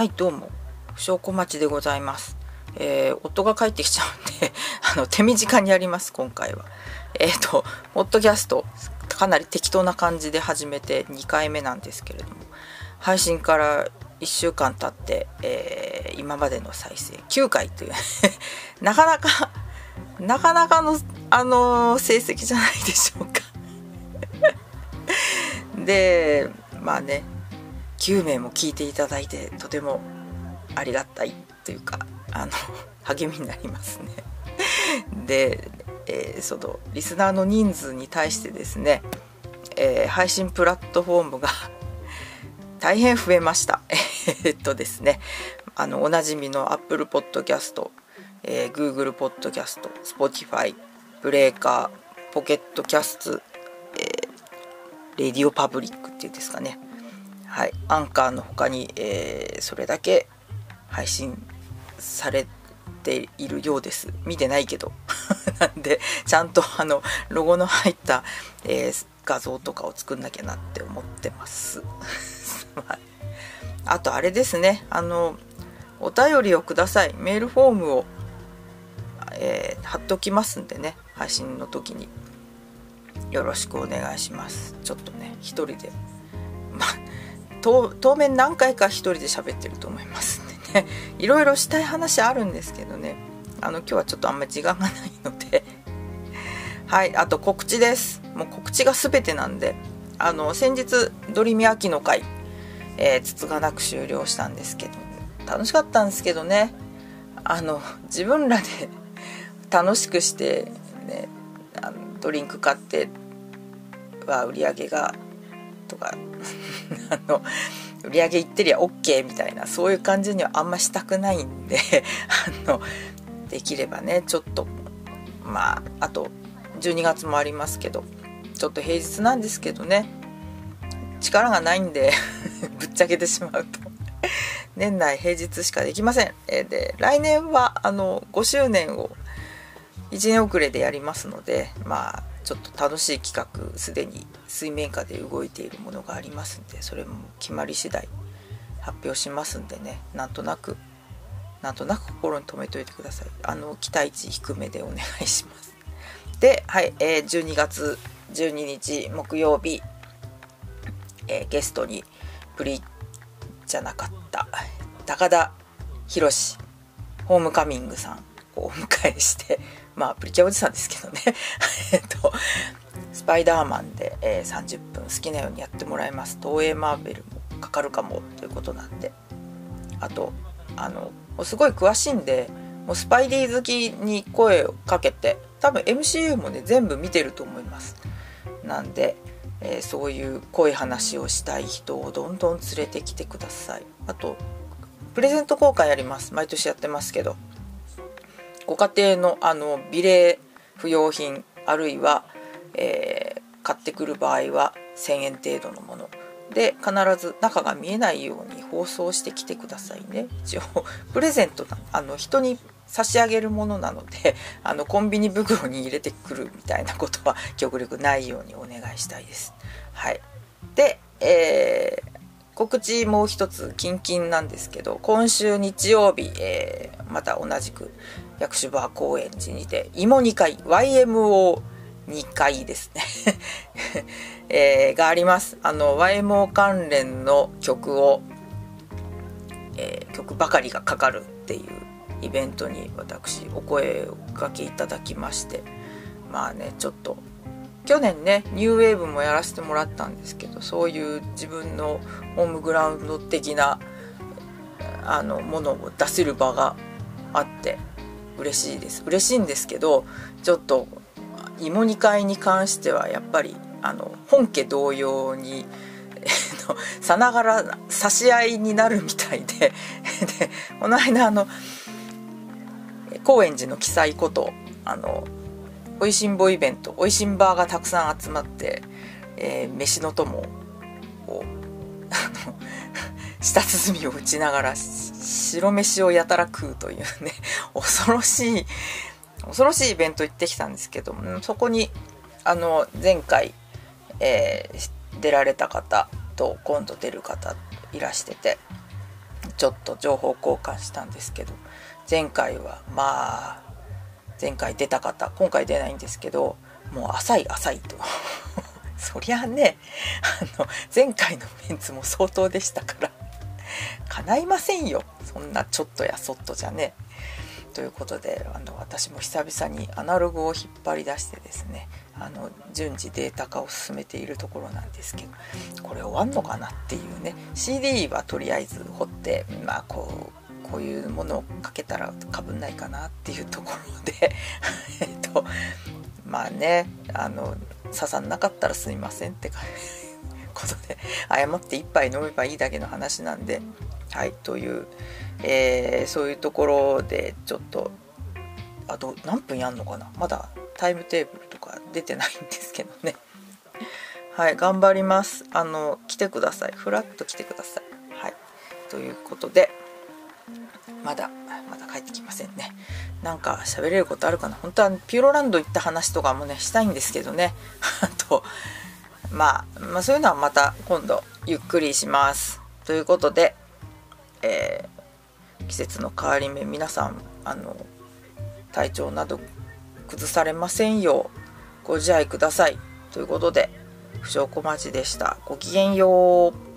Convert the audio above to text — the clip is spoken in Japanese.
はいどうも。証拠待ちでございます。えー、夫が帰ってきちゃうんで あの手短にやります今回は。えっ、ー、とポッドキャストかなり適当な感じで始めて2回目なんですけれども。配信から1週間経って、えー、今までの再生。9回という。なかなかなかなかの、あの、成績じゃないでしょうか。でまあね9名も聞いていただいてとてもありがたいというかあの 励みになりますね。で、えー、そのリスナーの人数に対してですね、えー、配信プラットフォームが 大変増えました。えっとですねあのおなじみの Apple Podcast、えー、Google Podcast、Spotify、ブレーカー、ポケットキャスト、えー、レディオパブリックっていうんですかね。はい、アンカーの他に、えー、それだけ配信されているようです。見てないけど。なんでちゃんとあのロゴの入った、えー、画像とかを作んなきゃなって思ってます。あとあれですね。あのお便りをください。メールフォームを、えー、貼っておきますんでね。配信の時に。よろしくお願いします。ちょっとね一人で。当面何回か一人で喋ってると思いますんでね。いろいろしたい話あるんですけどね。あの今日はちょっとあんまり時間がないので。はいあと告知です。もう告知が全てなんで。あの先日ドリミ秋の会えー、つつがなく終了したんですけど。楽しかったんですけどね。あの自分らで 楽しくしてねあのドリンク買っては売り上げがとか あの売り上げいってりゃ OK みたいなそういう感じにはあんましたくないんで あのできればねちょっとまああと12月もありますけどちょっと平日なんですけどね力がないんで ぶっちゃけてしまうと年内平日しかできません。えで来年はあの5周年を1年遅れでやりますのでまあちょっと楽しい企画すでに水面下で動いているものがありますんでそれも決まり次第発表しますんでね。なんとなくなんとなく心に留めといてください。あの期待値低めでお願いします。ではい、えー、12月12日木曜日、えー、ゲストにプリじゃなかった高田博ホームカミングさん。をお迎えして まあプリキュアおじさんですけどね。えっとスパイダーマンで、えー、30分好きなようにやってもらいます東映マーベルもかかるかもということなんで。あとあのすごい詳しいんでもうスパイディ好きに声をかけて多分 MCU もね全部見てると思います。なんで、えー、そういう濃い話をしたい人をどんどん連れてきてください。あとプレゼント交換やります。毎年やってますけど。ご家庭のあの美麗不要品あるいは、えー、買ってくる場合は1000円程度のもの。で必ず中が見えないように包装してきてくださいね。一応 プレゼントあの人に差し上げるものなので あのコンビニ袋に入れてくるみたいなことは 極力ないようにお願いしたいです。はい、で、えー、告知もう一つキンキンなんですけど今週日曜日、えー、また同じく薬師場高円寺にて芋2回 YMO2 回ですね。えー、があります。あの YMO 関連の曲を、えー、曲ばかりがかかるっていうイベントに私お声をかけいただきましてまあねちょっと去年ねニューウェーブもやらせてもらったんですけどそういう自分のホームグラウンド的なあのものを出せる場があって嬉しいです。嬉しいんですけどちょっと芋煮会に関してはやっぱりあの本家同様にさながら差し合いになるみたいででこの間あの高円寺の記載ことあのおいしんぼイベントおいしんバーがたくさん集まって、えー、飯の友舌鼓を打ちながら白飯をやたら食うというね 恐ろしい恐ろしいイベント行ってきたんですけどもそこにあの前回、えー、出られた方と今度出る方いらしててちょっと情報交換したんですけど前回はまあ前回出た方今回出ないんですけどもう浅い浅いと。そりゃあねあの前回のメンツも相当でしたから。叶いませんよ。そんなちょっとやそっとじゃね。ということであの私も久々にアナログを引っ張り出してですねあの順次データ化を進めているところなんですけどこれ終わんのかなっていうね。CD はとりあえず掘ってまあこうこういうものをかけたらかぶんないかなっていうところで。えっとまあねあの刺さんなかったらすいませんって感じ。ことで謝って一杯飲めばいいだけの話なんではいという、えー、そういうところでちょっとあと何分やんのかな。まだタイムテーブルとか出てないんですけどね。はい頑張ります。あの来てください。フラッと来てください。はいということでまだまだ帰ってきませんね。なんか喋れることあるかな。本当はピューロランド行った話とかもねしたいんですけどね。あと、まあ、まあそういうのはまた今度ゆっくりします。ということで、えー、季節の変わり目皆さんあの体調など崩されませんようご自愛ください。ということで不祥小町でした。ごきげんよう。